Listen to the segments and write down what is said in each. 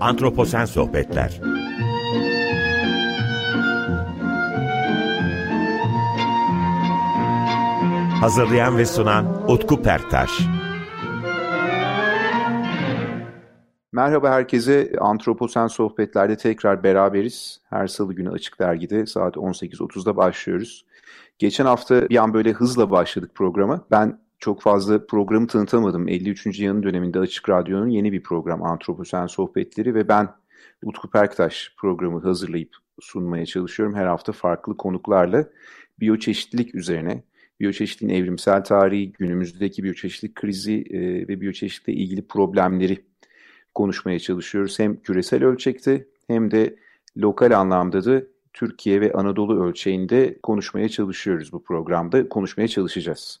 Antroposen Sohbetler Hazırlayan ve sunan Utku Perktaş Merhaba herkese. Antroposen Sohbetler'de tekrar beraberiz. Her salı günü Açık Dergi'de saat 18.30'da başlıyoruz. Geçen hafta bir an böyle hızla başladık programa. Ben çok fazla programı tanıtamadım. 53. yanı döneminde Açık Radyo'nun yeni bir program Antroposen Sohbetleri ve ben Utku Perktaş programı hazırlayıp sunmaya çalışıyorum. Her hafta farklı konuklarla biyoçeşitlilik üzerine, biyoçeşitliğin evrimsel tarihi, günümüzdeki biyoçeşitlilik krizi e, ve biyoçeşitlikle ilgili problemleri konuşmaya çalışıyoruz. Hem küresel ölçekte hem de lokal anlamda da Türkiye ve Anadolu ölçeğinde konuşmaya çalışıyoruz bu programda. Konuşmaya çalışacağız.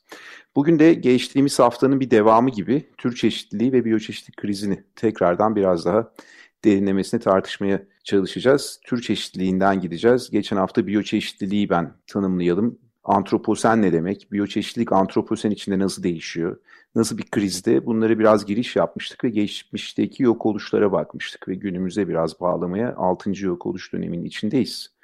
Bugün de geçtiğimiz haftanın bir devamı gibi tür çeşitliliği ve biyoçeşitlik krizini tekrardan biraz daha derinlemesine tartışmaya çalışacağız. Tür çeşitliliğinden gideceğiz. Geçen hafta biyoçeşitliliği ben tanımlayalım. Antroposen ne demek? Biyoçeşitlilik antroposen içinde nasıl değişiyor? Nasıl bir krizde? Bunları biraz giriş yapmıştık ve geçmişteki yok oluşlara bakmıştık ve günümüze biraz bağlamaya 6. yok oluş döneminin içindeyiz.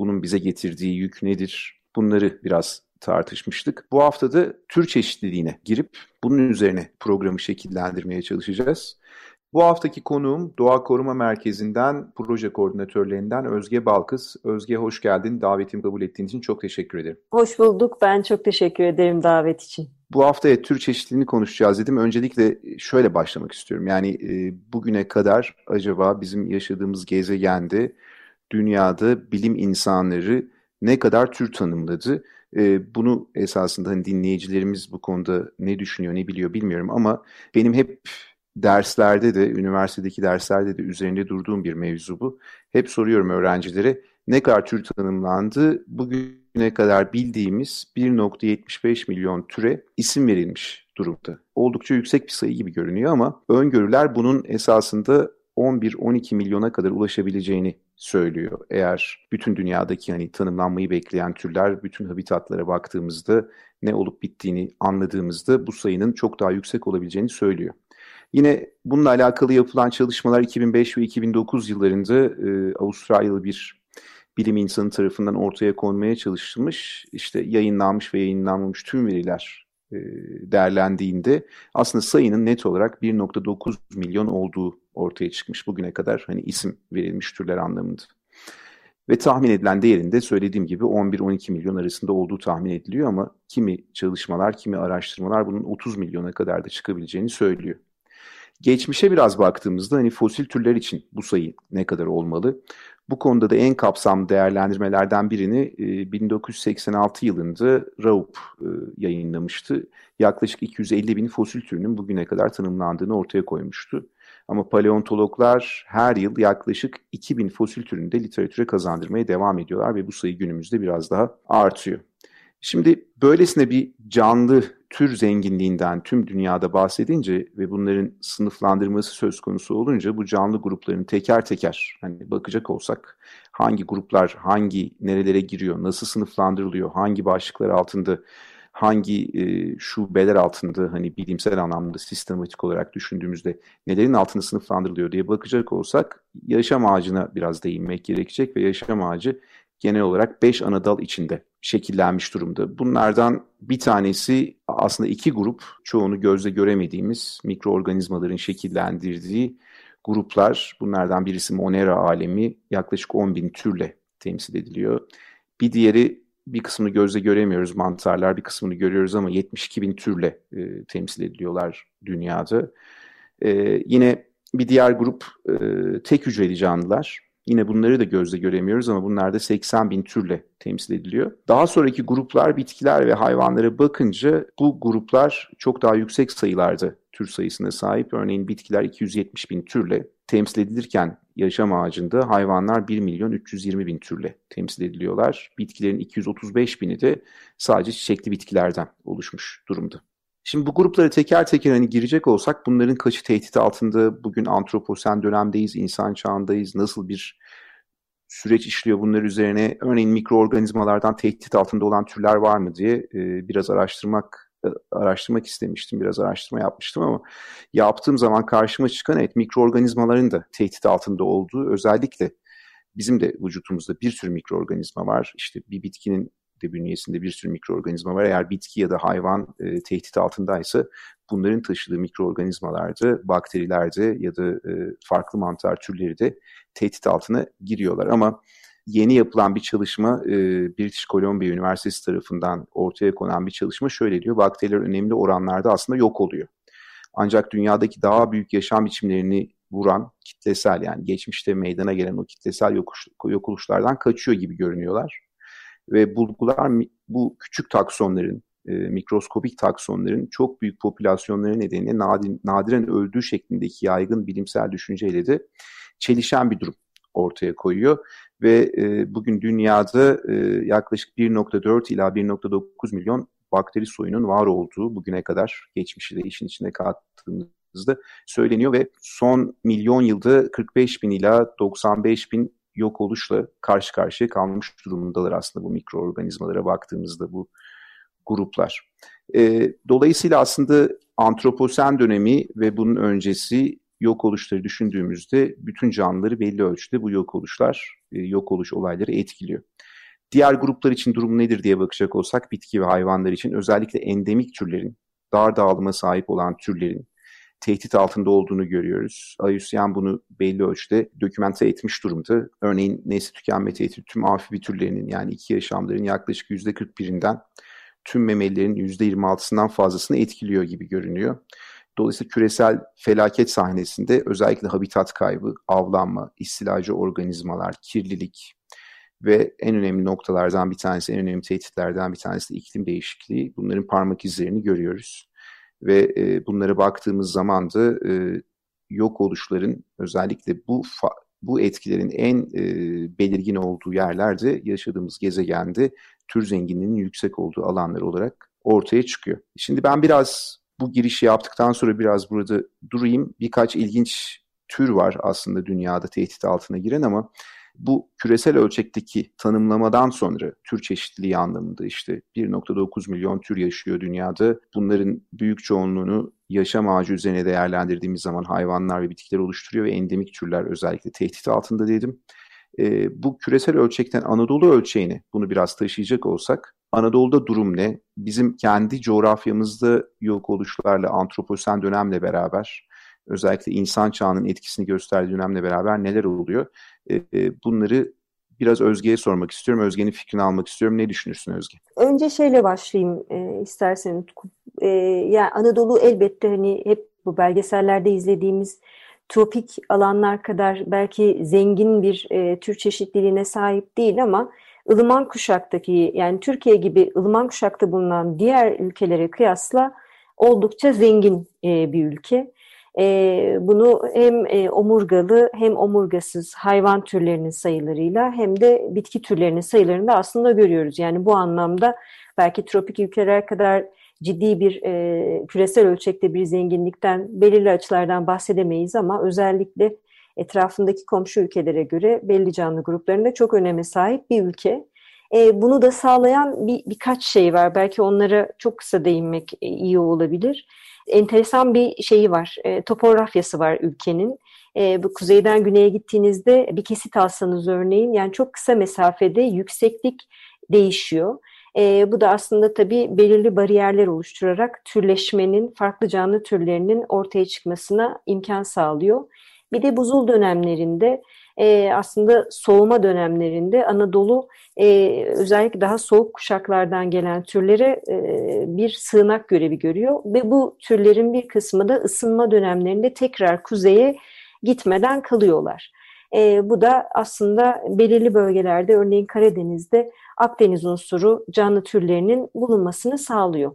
Bunun bize getirdiği yük nedir? Bunları biraz tartışmıştık. Bu hafta da tür çeşitliliğine girip bunun üzerine programı şekillendirmeye çalışacağız. Bu haftaki konuğum Doğa Koruma Merkezi'nden proje koordinatörlerinden Özge Balkız. Özge hoş geldin. Davetimi kabul ettiğin için çok teşekkür ederim. Hoş bulduk. Ben çok teşekkür ederim davet için. Bu hafta evet, tür çeşitliliğini konuşacağız dedim. Öncelikle şöyle başlamak istiyorum. Yani e, bugüne kadar acaba bizim yaşadığımız gezegende dünyada bilim insanları ne kadar tür tanımladı? E, bunu esasında hani dinleyicilerimiz bu konuda ne düşünüyor, ne biliyor bilmiyorum ama benim hep derslerde de, üniversitedeki derslerde de üzerinde durduğum bir mevzu bu. Hep soruyorum öğrencilere ne kadar tür tanımlandı? Bugüne kadar bildiğimiz 1.75 milyon türe isim verilmiş durumda. Oldukça yüksek bir sayı gibi görünüyor ama öngörüler bunun esasında 11-12 milyona kadar ulaşabileceğini söylüyor. Eğer bütün dünyadaki hani tanımlanmayı bekleyen türler bütün habitatlara baktığımızda ne olup bittiğini anladığımızda bu sayının çok daha yüksek olabileceğini söylüyor. Yine bununla alakalı yapılan çalışmalar 2005 ve 2009 yıllarında e, Avustralyalı bir bilim insanı tarafından ortaya konmaya çalışılmış, işte yayınlanmış ve yayınlanmamış tüm veriler değerlendiğinde aslında sayının net olarak 1.9 milyon olduğu ortaya çıkmış bugüne kadar hani isim verilmiş türler anlamında. Ve tahmin edilen değerinde söylediğim gibi 11-12 milyon arasında olduğu tahmin ediliyor ama kimi çalışmalar, kimi araştırmalar bunun 30 milyona kadar da çıkabileceğini söylüyor. Geçmişe biraz baktığımızda hani fosil türler için bu sayı ne kadar olmalı? Bu konuda da en kapsamlı değerlendirmelerden birini 1986 yılında RAUP yayınlamıştı. Yaklaşık 250 bin fosil türünün bugüne kadar tanımlandığını ortaya koymuştu. Ama paleontologlar her yıl yaklaşık 2000 fosil türünü de literatüre kazandırmaya devam ediyorlar ve bu sayı günümüzde biraz daha artıyor. Şimdi böylesine bir canlı tür zenginliğinden tüm dünyada bahsedince ve bunların sınıflandırması söz konusu olunca bu canlı grupların teker teker hani bakacak olsak hangi gruplar hangi nerelere giriyor, nasıl sınıflandırılıyor, hangi başlıklar altında hangi e, şubeler altında hani bilimsel anlamda sistematik olarak düşündüğümüzde nelerin altında sınıflandırılıyor diye bakacak olsak yaşam ağacına biraz değinmek gerekecek ve yaşam ağacı genel olarak 5 ana dal içinde şekillenmiş durumda. Bunlardan bir tanesi aslında iki grup, çoğunu gözle göremediğimiz mikroorganizmaların şekillendirdiği gruplar. Bunlardan birisi Monera alemi yaklaşık 10 bin türle temsil ediliyor. Bir diğeri bir kısmını gözle göremiyoruz mantarlar, bir kısmını görüyoruz ama 72 bin türle e, temsil ediliyorlar dünyada. E, yine bir diğer grup e, tek hücreli canlılar. Yine bunları da gözle göremiyoruz ama bunlar da 80 bin türle temsil ediliyor. Daha sonraki gruplar bitkiler ve hayvanlara bakınca bu gruplar çok daha yüksek sayılarda tür sayısına sahip. Örneğin bitkiler 270 bin türle temsil edilirken yaşam ağacında hayvanlar 1 milyon 320 bin türle temsil ediliyorlar. Bitkilerin 235 bini de sadece çiçekli bitkilerden oluşmuş durumda. Şimdi bu gruplara teker teker hani girecek olsak bunların kaçı tehdit altında? Bugün antroposen dönemdeyiz, insan çağındayız. Nasıl bir süreç işliyor bunlar üzerine? Örneğin mikroorganizmalardan tehdit altında olan türler var mı diye e, biraz araştırmak e, araştırmak istemiştim. Biraz araştırma yapmıştım ama yaptığım zaman karşıma çıkan evet mikroorganizmaların da tehdit altında olduğu özellikle bizim de vücutumuzda bir sürü mikroorganizma var. İşte bir bitkinin de bünyesinde bir sürü mikroorganizma var. Eğer bitki ya da hayvan e, tehdit altındaysa bunların taşıdığı mikroorganizmalarda, bakterilerde ya da e, farklı mantar türleri de tehdit altına giriyorlar. Ama yeni yapılan bir çalışma e, British Columbia Üniversitesi tarafından ortaya konan bir çalışma şöyle diyor. Bakteriler önemli oranlarda aslında yok oluyor. Ancak dünyadaki daha büyük yaşam biçimlerini vuran kitlesel yani geçmişte meydana gelen o kitlesel yokuş, yok oluşlardan kaçıyor gibi görünüyorlar. Ve bulgular bu küçük taksonların, e, mikroskopik taksonların çok büyük popülasyonları nedeniyle nadir, nadiren öldüğü şeklindeki yaygın bilimsel düşünceyle de çelişen bir durum ortaya koyuyor. Ve e, bugün dünyada e, yaklaşık 1.4 ila 1.9 milyon bakteri soyunun var olduğu bugüne kadar geçmişi de işin içine kattığımızda söyleniyor ve son milyon yılda 45 bin ila 95 bin yok oluşla karşı karşıya kalmış durumdalar aslında bu mikroorganizmalara baktığımızda bu gruplar. E, dolayısıyla aslında antroposen dönemi ve bunun öncesi yok oluşları düşündüğümüzde bütün canlıları belli ölçüde bu yok oluşlar, e, yok oluş olayları etkiliyor. Diğer gruplar için durum nedir diye bakacak olsak bitki ve hayvanlar için özellikle endemik türlerin, dar dağılıma sahip olan türlerin tehdit altında olduğunu görüyoruz. IUCN bunu belli ölçüde dokümente etmiş durumda. Örneğin nesli tükenme tehdidi tüm amfibi türlerinin yani iki yaşamların yaklaşık %41'inden tüm memelilerin %26'sından fazlasını etkiliyor gibi görünüyor. Dolayısıyla küresel felaket sahnesinde özellikle habitat kaybı, avlanma, istilacı organizmalar, kirlilik ve en önemli noktalardan bir tanesi, en önemli tehditlerden bir tanesi de iklim değişikliği. Bunların parmak izlerini görüyoruz. Ve e, bunlara baktığımız zaman da e, yok oluşların özellikle bu bu etkilerin en e, belirgin olduğu yerlerde yaşadığımız gezegende tür zenginliğinin yüksek olduğu alanlar olarak ortaya çıkıyor. Şimdi ben biraz bu girişi yaptıktan sonra biraz burada durayım. Birkaç ilginç tür var aslında dünyada tehdit altına giren ama bu küresel ölçekteki tanımlamadan sonra tür çeşitliliği anlamında işte 1.9 milyon tür yaşıyor dünyada. Bunların büyük çoğunluğunu yaşam ağacı üzerine değerlendirdiğimiz zaman hayvanlar ve bitkiler oluşturuyor ve endemik türler özellikle tehdit altında dedim. E, bu küresel ölçekten Anadolu ölçeğini bunu biraz taşıyacak olsak Anadolu'da durum ne? Bizim kendi coğrafyamızda yok oluşlarla antroposen dönemle beraber özellikle insan çağının etkisini gösterdiği dönemle beraber neler oluyor? E, bunları biraz Özge'ye sormak istiyorum. Özge'nin fikrini almak istiyorum. Ne düşünürsün Özge? Önce şeyle başlayayım e, istersen. E, yani Anadolu elbette hani hep bu belgesellerde izlediğimiz tropik alanlar kadar belki zengin bir e, tür çeşitliliğine sahip değil ama ılıman kuşaktaki yani Türkiye gibi ılıman kuşakta bulunan diğer ülkelere kıyasla oldukça zengin e, bir ülke. E, bunu hem e, omurgalı hem omurgasız hayvan türlerinin sayılarıyla hem de bitki türlerinin sayılarında aslında görüyoruz. Yani bu anlamda belki tropik ülkeler kadar ciddi bir e, küresel ölçekte bir zenginlikten belirli açılardan bahsedemeyiz ama özellikle etrafındaki komşu ülkelere göre belli canlı gruplarında çok öneme sahip bir ülke. E, bunu da sağlayan bir, birkaç şey var. Belki onlara çok kısa değinmek e, iyi olabilir. Enteresan bir şeyi var, e, topografyası var ülkenin. E, bu kuzeyden güneye gittiğinizde bir kesit alsanız örneğin, yani çok kısa mesafede yükseklik değişiyor. E, bu da aslında tabii belirli bariyerler oluşturarak türleşmenin, farklı canlı türlerinin ortaya çıkmasına imkan sağlıyor. Bir de buzul dönemlerinde e, aslında soğuma dönemlerinde Anadolu e, özellikle daha soğuk kuşaklardan gelen türlere e, bir sığınak görevi görüyor ve bu türlerin bir kısmı da ısınma dönemlerinde tekrar kuzeye gitmeden kalıyorlar. E, bu da aslında belirli bölgelerde örneğin Karadeniz'de Akdeniz unsuru canlı türlerinin bulunmasını sağlıyor.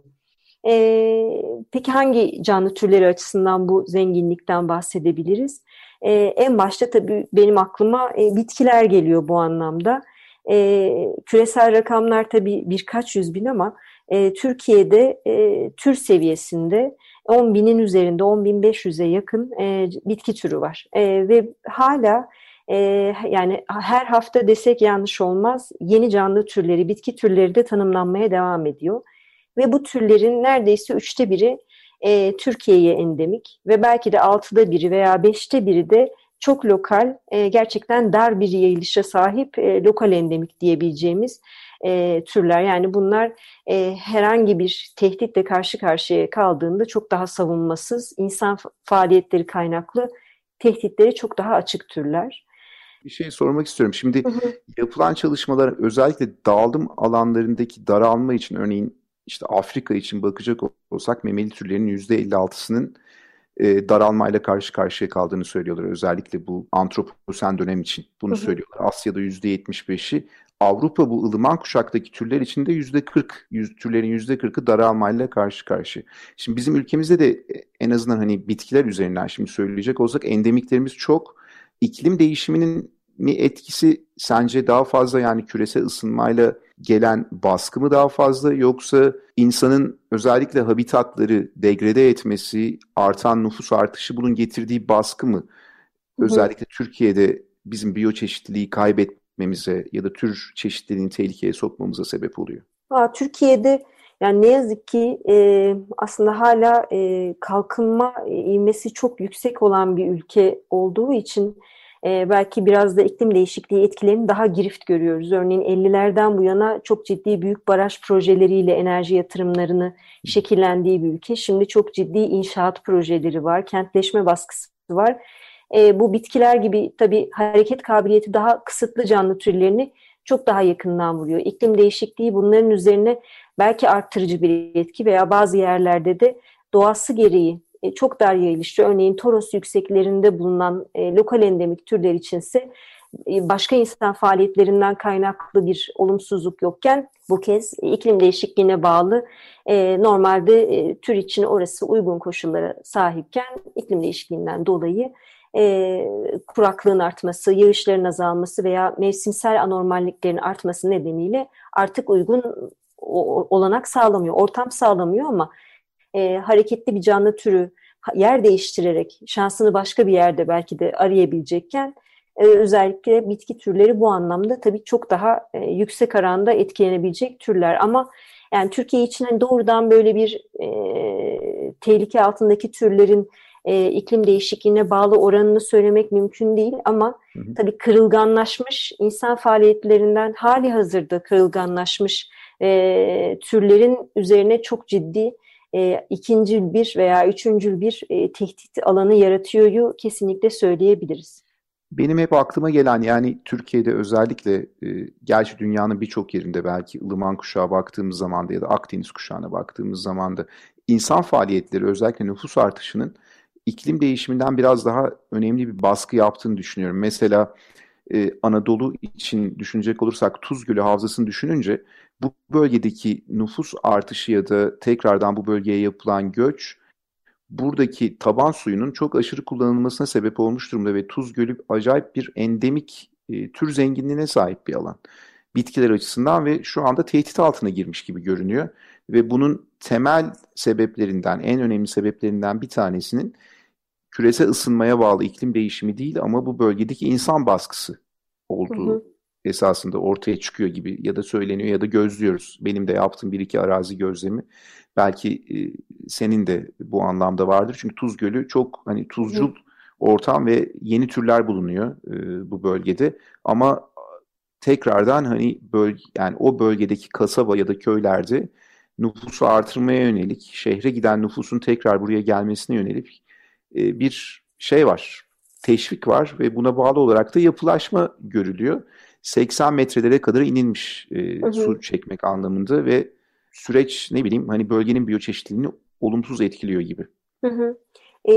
E, peki hangi canlı türleri açısından bu zenginlikten bahsedebiliriz? E, en başta tabii benim aklıma e, bitkiler geliyor bu anlamda. E, küresel rakamlar tabii birkaç yüz bin ama e, Türkiye'de e, tür seviyesinde 10 binin üzerinde 10 bin 500'e yakın e, bitki türü var. E, ve hala e, yani her hafta desek yanlış olmaz yeni canlı türleri, bitki türleri de tanımlanmaya devam ediyor. Ve bu türlerin neredeyse üçte biri e, Türkiye'ye endemik ve belki de altıda biri veya beşte biri de çok lokal, e, gerçekten dar bir yayılışa sahip e, lokal endemik diyebileceğimiz e, türler. Yani bunlar e, herhangi bir tehditle karşı karşıya kaldığında çok daha savunmasız, insan faaliyetleri kaynaklı tehditlere çok daha açık türler. Bir şey sormak istiyorum. Şimdi hı hı. yapılan çalışmalar özellikle dağılım alanlarındaki daralma için örneğin işte Afrika için bakacak olsak memeli türlerinin %56'sının e, daralmayla karşı karşıya kaldığını söylüyorlar. Özellikle bu antroposen dönem için bunu hı hı. söylüyorlar. Asya'da %75'i, Avrupa bu ılıman kuşaktaki türler içinde yüzde 40, yüz, türlerin yüzde 40'ı daralmayla karşı karşı. Şimdi bizim ülkemizde de e, en azından hani bitkiler üzerinden şimdi söyleyecek olsak endemiklerimiz çok. İklim değişiminin mi etkisi sence daha fazla yani küresel ısınmayla gelen baskı mı daha fazla yoksa insanın özellikle habitatları degrede etmesi, artan nüfus artışı bunun getirdiği baskı mı? Özellikle Hı. Türkiye'de bizim biyoçeşitliliği kaybetmemize ya da tür çeşitliliğini tehlikeye sokmamıza sebep oluyor. Ha, Türkiye'de yani ne yazık ki e, aslında hala e, kalkınma ivmesi çok yüksek olan bir ülke olduğu için e, belki biraz da iklim değişikliği etkilerini daha girift görüyoruz. Örneğin 50'lerden bu yana çok ciddi büyük baraj projeleriyle enerji yatırımlarını şekillendiği bir ülke. Şimdi çok ciddi inşaat projeleri var, kentleşme baskısı var. E, bu bitkiler gibi tabii hareket kabiliyeti daha kısıtlı canlı türlerini çok daha yakından vuruyor. İklim değişikliği bunların üzerine belki arttırıcı bir etki veya bazı yerlerde de doğası gereği çok dar yayılışlı örneğin Toros yükseklerinde bulunan e, lokal endemik türler içinse e, başka insan faaliyetlerinden kaynaklı bir olumsuzluk yokken bu kez iklim değişikliğine bağlı e, normalde e, tür için orası uygun koşullara sahipken iklim değişikliğinden dolayı e, kuraklığın artması, yağışların azalması veya mevsimsel anormalliklerin artması nedeniyle artık uygun olanak sağlamıyor, ortam sağlamıyor ama e, hareketli bir canlı türü yer değiştirerek şansını başka bir yerde belki de arayabilecekken e, özellikle bitki türleri bu anlamda tabii çok daha e, yüksek oranda etkilenebilecek türler ama yani Türkiye için hani doğrudan böyle bir e, tehlike altındaki türlerin e, iklim değişikliğine bağlı oranını söylemek mümkün değil ama hı hı. tabii kırılganlaşmış insan faaliyetlerinden hali hazırda kırılganlaşmış e, türlerin üzerine çok ciddi e, ikincil bir veya üçüncül bir e, tehdit alanı yaratıyoryu kesinlikle söyleyebiliriz. Benim hep aklıma gelen yani Türkiye'de özellikle e, gerçi dünyanın birçok yerinde belki ılıman kuşağa baktığımız zaman da ya da Akdeniz kuşağına baktığımız zaman da insan faaliyetleri özellikle nüfus artışının iklim değişiminden biraz daha önemli bir baskı yaptığını düşünüyorum. Mesela e, Anadolu için düşünecek olursak Tuz Gölü Havzası'nı düşününce bu bölgedeki nüfus artışı ya da tekrardan bu bölgeye yapılan göç buradaki taban suyunun çok aşırı kullanılmasına sebep olmuş durumda ve Tuz Gölü acayip bir endemik e, tür zenginliğine sahip bir alan. Bitkiler açısından ve şu anda tehdit altına girmiş gibi görünüyor. Ve bunun temel sebeplerinden, en önemli sebeplerinden bir tanesinin küresel ısınmaya bağlı iklim değişimi değil ama bu bölgedeki insan baskısı olduğu hı hı. Esasında ortaya çıkıyor gibi ya da söyleniyor ya da gözlüyoruz. Benim de yaptığım bir iki arazi gözlemi belki e, senin de bu anlamda vardır. Çünkü Tuz Gölü çok hani tuzcul ortam ve yeni türler bulunuyor e, bu bölgede ama tekrardan hani bölge yani o bölgedeki kasaba ya da köylerde nüfusu artırmaya yönelik, şehre giden nüfusun tekrar buraya gelmesine yönelik e, bir şey var, teşvik var ve buna bağlı olarak da yapılaşma görülüyor. 80 metrelere kadar inilmiş e, hı hı. su çekmek anlamında ve süreç ne bileyim hani bölgenin biyoçeşitliliğini olumsuz etkiliyor gibi. Hı hı. Ee,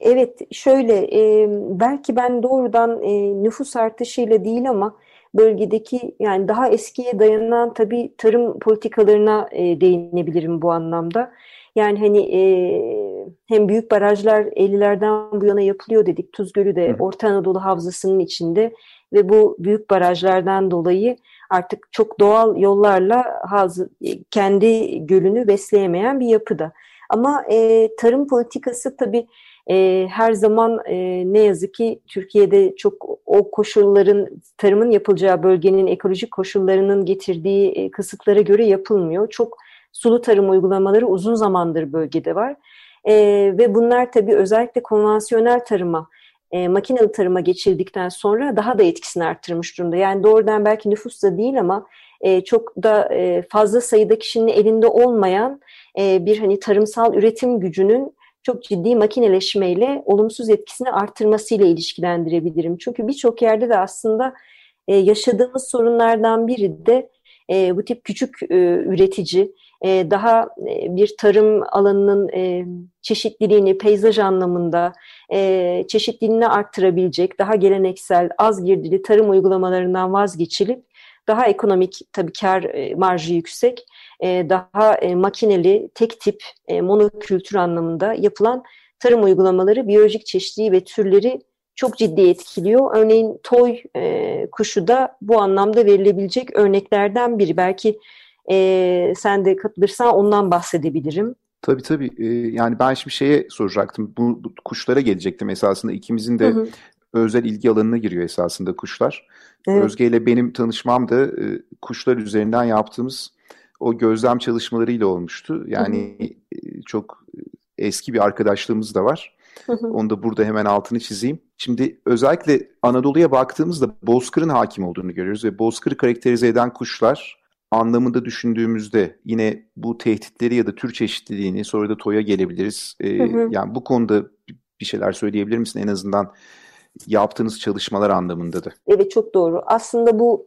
evet şöyle e, belki ben doğrudan e, nüfus artışıyla değil ama bölgedeki yani daha eskiye dayanan tabii tarım politikalarına e, değinebilirim bu anlamda. Yani hani e, hem büyük barajlar 50'lerden bu yana yapılıyor dedik. Tuzgölü de Orta Anadolu Havzası'nın içinde ve bu büyük barajlardan dolayı artık çok doğal yollarla kendi gölünü besleyemeyen bir yapıda. Ama e, tarım politikası tabii e, her zaman e, ne yazık ki Türkiye'de çok o koşulların tarımın yapılacağı bölgenin ekolojik koşullarının getirdiği e, kısıtlara göre yapılmıyor. Çok sulu tarım uygulamaları uzun zamandır bölgede var. E, ve bunlar tabii özellikle konvansiyonel tarıma, e, makinalı tarıma geçildikten sonra daha da etkisini arttırmış durumda. Yani doğrudan belki nüfus da değil ama e, çok da e, fazla sayıda kişinin elinde olmayan e, bir hani tarımsal üretim gücünün çok ciddi makineleşmeyle olumsuz etkisini arttırmasıyla ilişkilendirebilirim. Çünkü birçok yerde de aslında e, yaşadığımız sorunlardan biri de e, bu tip küçük e, üretici, e, daha e, bir tarım alanının e, çeşitliliğini peyzaj anlamında çeşitliliğini arttırabilecek daha geleneksel az girdili tarım uygulamalarından vazgeçilip daha ekonomik tabii kar e, marjı yüksek daha makineli tek tip monokültür anlamında yapılan tarım uygulamaları biyolojik çeşitliliği ve türleri çok ciddi etkiliyor. Örneğin toy e, kuşu da bu anlamda verilebilecek örneklerden biri. Belki e, sen de katılırsan ondan bahsedebilirim. Tabii tabii. Ee, yani ben şimdi şeye soracaktım. Bu, bu kuşlara gelecektim esasında. İkimizin de hı hı. özel ilgi alanına giriyor esasında kuşlar. Evet. Özge ile benim tanışmam da e, kuşlar üzerinden yaptığımız o gözlem çalışmalarıyla olmuştu. Yani hı hı. E, çok eski bir arkadaşlığımız da var. Hı hı. Onu da burada hemen altını çizeyim. Şimdi özellikle Anadolu'ya baktığımızda bozkırın hakim olduğunu görüyoruz ve bozkırı karakterize eden kuşlar anlamında düşündüğümüzde yine bu tehditleri ya da tür çeşitliliğini sonra da TOY'a gelebiliriz. Ee, hı hı. Yani bu konuda bir şeyler söyleyebilir misin en azından yaptığınız çalışmalar anlamında da? Evet çok doğru. Aslında bu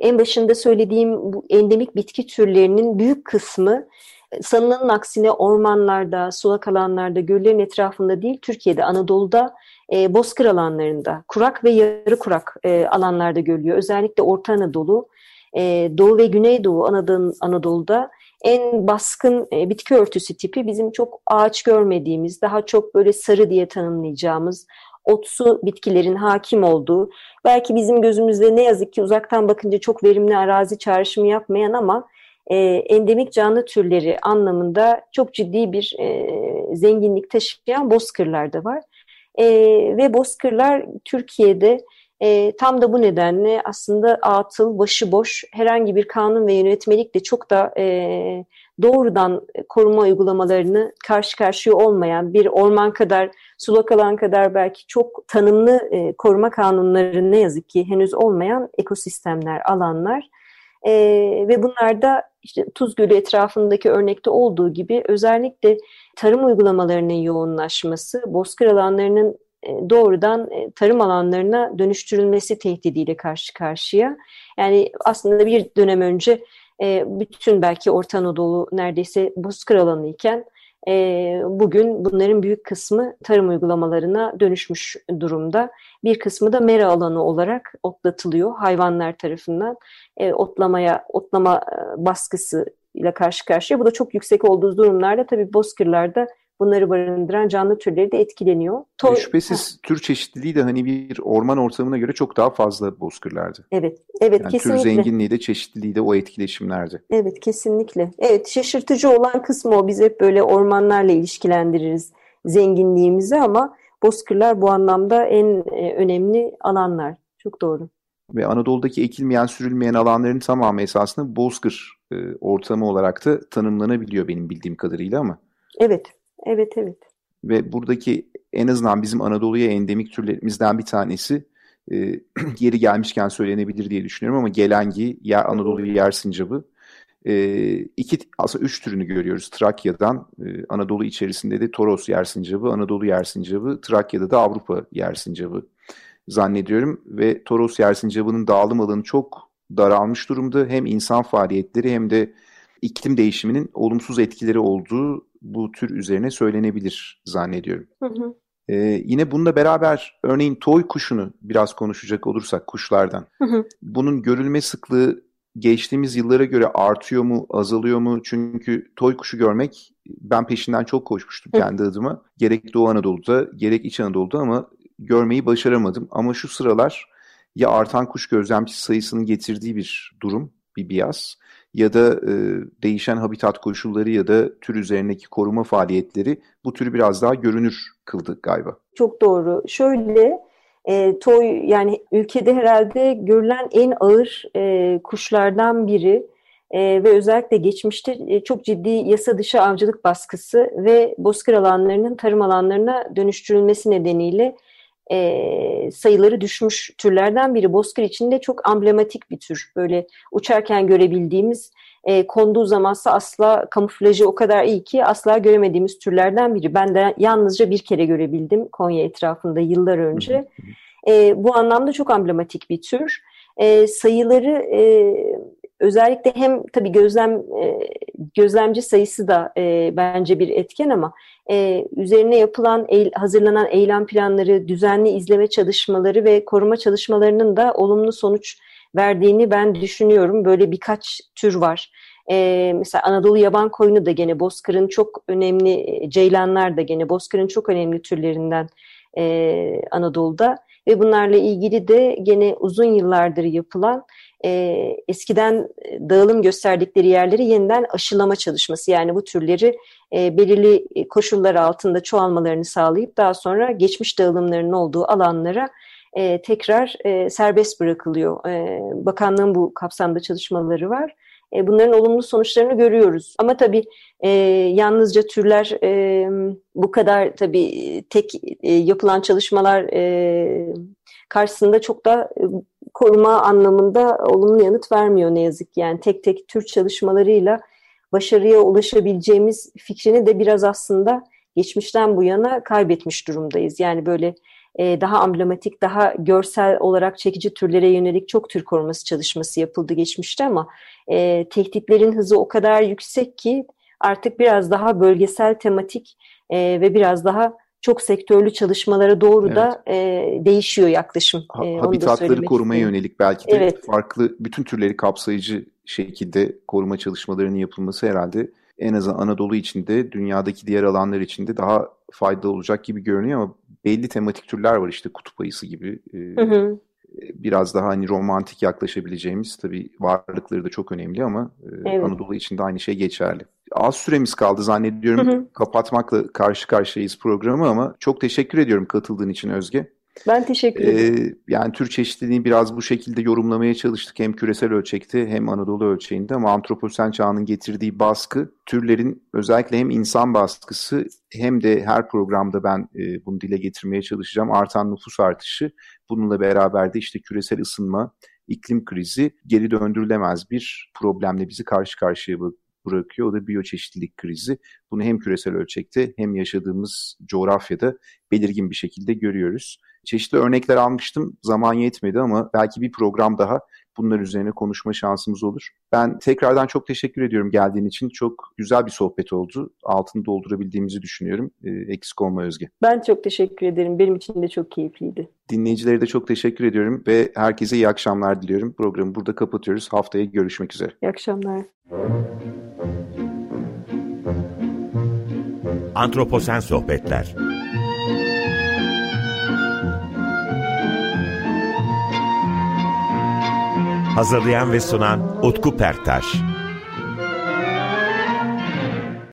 en başında söylediğim bu endemik bitki türlerinin büyük kısmı e, sanılanın aksine ormanlarda, sulak alanlarda, göllerin etrafında değil, Türkiye'de, Anadolu'da, e, bozkır alanlarında, kurak ve yarı kurak e, alanlarda görülüyor. Özellikle Orta Anadolu, e, Doğu ve Güneydoğu Anadolu, Anadolu'da en baskın e, bitki örtüsü tipi bizim çok ağaç görmediğimiz, daha çok böyle sarı diye tanımlayacağımız, otsu bitkilerin hakim olduğu, belki bizim gözümüzde ne yazık ki uzaktan bakınca çok verimli arazi çağrışımı yapmayan ama e, endemik canlı türleri anlamında çok ciddi bir e, zenginlik taşıyan bozkırlar da var. E, ve bozkırlar Türkiye'de e, tam da bu nedenle aslında atıl, başıboş, herhangi bir kanun ve yönetmelikle çok da e, doğrudan koruma uygulamalarını karşı karşıya olmayan bir orman kadar, sulak alan kadar belki çok tanımlı e, koruma kanunları ne yazık ki henüz olmayan ekosistemler, alanlar. E, ve bunlar da işte Tuz Gölü etrafındaki örnekte olduğu gibi özellikle tarım uygulamalarının yoğunlaşması, bozkır alanlarının doğrudan e, tarım alanlarına dönüştürülmesi tehdidiyle karşı karşıya. Yani aslında bir dönem önce e, bütün belki Orta Anadolu neredeyse bozkır alanı iken bugün bunların büyük kısmı tarım uygulamalarına dönüşmüş durumda. Bir kısmı da mera alanı olarak otlatılıyor hayvanlar tarafından. Otlamaya, otlama baskısı ile karşı karşıya. Bu da çok yüksek olduğu durumlarda tabii bozkırlarda bunları barındıran canlı türleri de etkileniyor. To e, şüphesiz ha. tür çeşitliliği de hani bir orman ortamına göre çok daha fazla bozkırlardı. Evet, evet yani kesinlikle. Tür zenginliği de çeşitliliği de o etkileşimlerdi. Evet, kesinlikle. Evet, şaşırtıcı olan kısmı o. Biz hep böyle ormanlarla ilişkilendiririz zenginliğimizi ama bozkırlar bu anlamda en e, önemli alanlar. Çok doğru. Ve Anadolu'daki ekilmeyen, sürülmeyen alanların tamamı esasında bozkır e, ortamı olarak da tanımlanabiliyor benim bildiğim kadarıyla ama. Evet, Evet, evet. Ve buradaki en azından bizim Anadolu'ya endemik türlerimizden bir tanesi e, yeri gelmişken söylenebilir diye düşünüyorum ama gelengi, yer, Anadolu yer sincabı. E, iki, aslında üç türünü görüyoruz Trakya'dan. E, Anadolu içerisinde de Toros yer sincabı, Anadolu yer sincabı, Trakya'da da Avrupa yer sincabı zannediyorum. Ve Toros yer sincabının dağılım alanı çok daralmış durumda. Hem insan faaliyetleri hem de iklim değişiminin olumsuz etkileri olduğu bu tür üzerine söylenebilir zannediyorum. Hı hı. Ee, yine bununla beraber örneğin toy kuşunu biraz konuşacak olursak kuşlardan. Hı hı. Bunun görülme sıklığı geçtiğimiz yıllara göre artıyor mu, azalıyor mu? Çünkü toy kuşu görmek ben peşinden çok koşmuştum hı. kendi adıma. Gerek Doğu Anadolu'da gerek İç Anadolu'da ama görmeyi başaramadım. Ama şu sıralar ya artan kuş gözlemci sayısının getirdiği bir durum, bir bias ya da e, değişen habitat koşulları ya da tür üzerindeki koruma faaliyetleri bu türü biraz daha görünür kıldı galiba. Çok doğru. Şöyle e, toy yani ülkede herhalde görülen en ağır e, kuşlardan biri. e, ve özellikle geçmişte e, çok ciddi yasa dışı avcılık baskısı ve bozkır alanlarının tarım alanlarına dönüştürülmesi nedeniyle e, sayıları düşmüş türlerden biri. Bozkır içinde çok amblematik bir tür. Böyle uçarken görebildiğimiz, e, konduğu zamansa asla kamuflajı o kadar iyi ki asla göremediğimiz türlerden biri. Ben de yalnızca bir kere görebildim Konya etrafında yıllar önce. E, bu anlamda çok amblematik bir tür. E, sayıları e, özellikle hem tabii gözlem e, gözlemci sayısı da e, bence bir etken ama e, üzerine yapılan eğ, hazırlanan eylem planları, düzenli izleme çalışmaları ve koruma çalışmalarının da olumlu sonuç verdiğini ben düşünüyorum. Böyle birkaç tür var. E, mesela Anadolu yaban koyunu da gene bozkırın çok önemli, ceylanlar da gene bozkırın çok önemli türlerinden e, Anadolu'da ve bunlarla ilgili de gene uzun yıllardır yapılan e, eskiden dağılım gösterdikleri yerleri yeniden aşılama çalışması yani bu türleri e, belirli koşullar altında çoğalmalarını sağlayıp daha sonra geçmiş dağılımlarının olduğu alanlara e, tekrar e, serbest bırakılıyor. E, bakanlığın bu kapsamda çalışmaları var. E, bunların olumlu sonuçlarını görüyoruz. Ama tabii e, yalnızca türler e, bu kadar tabii tek e, yapılan çalışmalar e, karşısında çok da e, koruma anlamında olumlu yanıt vermiyor ne yazık ki. Yani tek tek tür çalışmalarıyla başarıya ulaşabileceğimiz fikrini de biraz aslında geçmişten bu yana kaybetmiş durumdayız. Yani böyle e, daha amblematik, daha görsel olarak çekici türlere yönelik çok tür koruması çalışması yapıldı geçmişte ama e, tehditlerin hızı o kadar yüksek ki artık biraz daha bölgesel, tematik e, ve biraz daha çok sektörlü çalışmalara doğru evet. da e, değişiyor yaklaşım. E, Habitatları korumaya istedim. yönelik belki de evet. farklı bütün türleri kapsayıcı şekilde koruma çalışmalarının yapılması herhalde en azından Anadolu içinde dünyadaki diğer alanlar içinde daha faydalı olacak gibi görünüyor ama belli tematik türler var işte kutup ayısı gibi. E, hı hı. Biraz daha hani romantik yaklaşabileceğimiz tabii varlıkları da çok önemli ama e, evet. Anadolu içinde aynı şey geçerli. Az süremiz kaldı zannediyorum. Hı hı. Kapatmakla karşı karşıyayız programı ama çok teşekkür ediyorum katıldığın için Özge. Ben teşekkür ederim. Ee, yani tür çeşitliliğini biraz bu şekilde yorumlamaya çalıştık. Hem küresel ölçekte hem Anadolu ölçeğinde ama antroposen çağının getirdiği baskı türlerin özellikle hem insan baskısı hem de her programda ben e, bunu dile getirmeye çalışacağım. Artan nüfus artışı bununla beraber de işte küresel ısınma, iklim krizi geri döndürülemez bir problemle bizi karşı karşıya bırakıyor. O da biyoçeşitlilik krizi. Bunu hem küresel ölçekte hem yaşadığımız coğrafyada belirgin bir şekilde görüyoruz. Çeşitli örnekler almıştım. Zaman yetmedi ama belki bir program daha bunlar üzerine konuşma şansımız olur. Ben tekrardan çok teşekkür ediyorum geldiğin için. Çok güzel bir sohbet oldu. Altını doldurabildiğimizi düşünüyorum. E, eksik olma Özge. Ben çok teşekkür ederim. Benim için de çok keyifliydi. Dinleyicilere de çok teşekkür ediyorum ve herkese iyi akşamlar diliyorum. Programı burada kapatıyoruz. Haftaya görüşmek üzere. İyi akşamlar. Antroposen Sohbetler. Hazırlayan ve sunan Utku Perktaş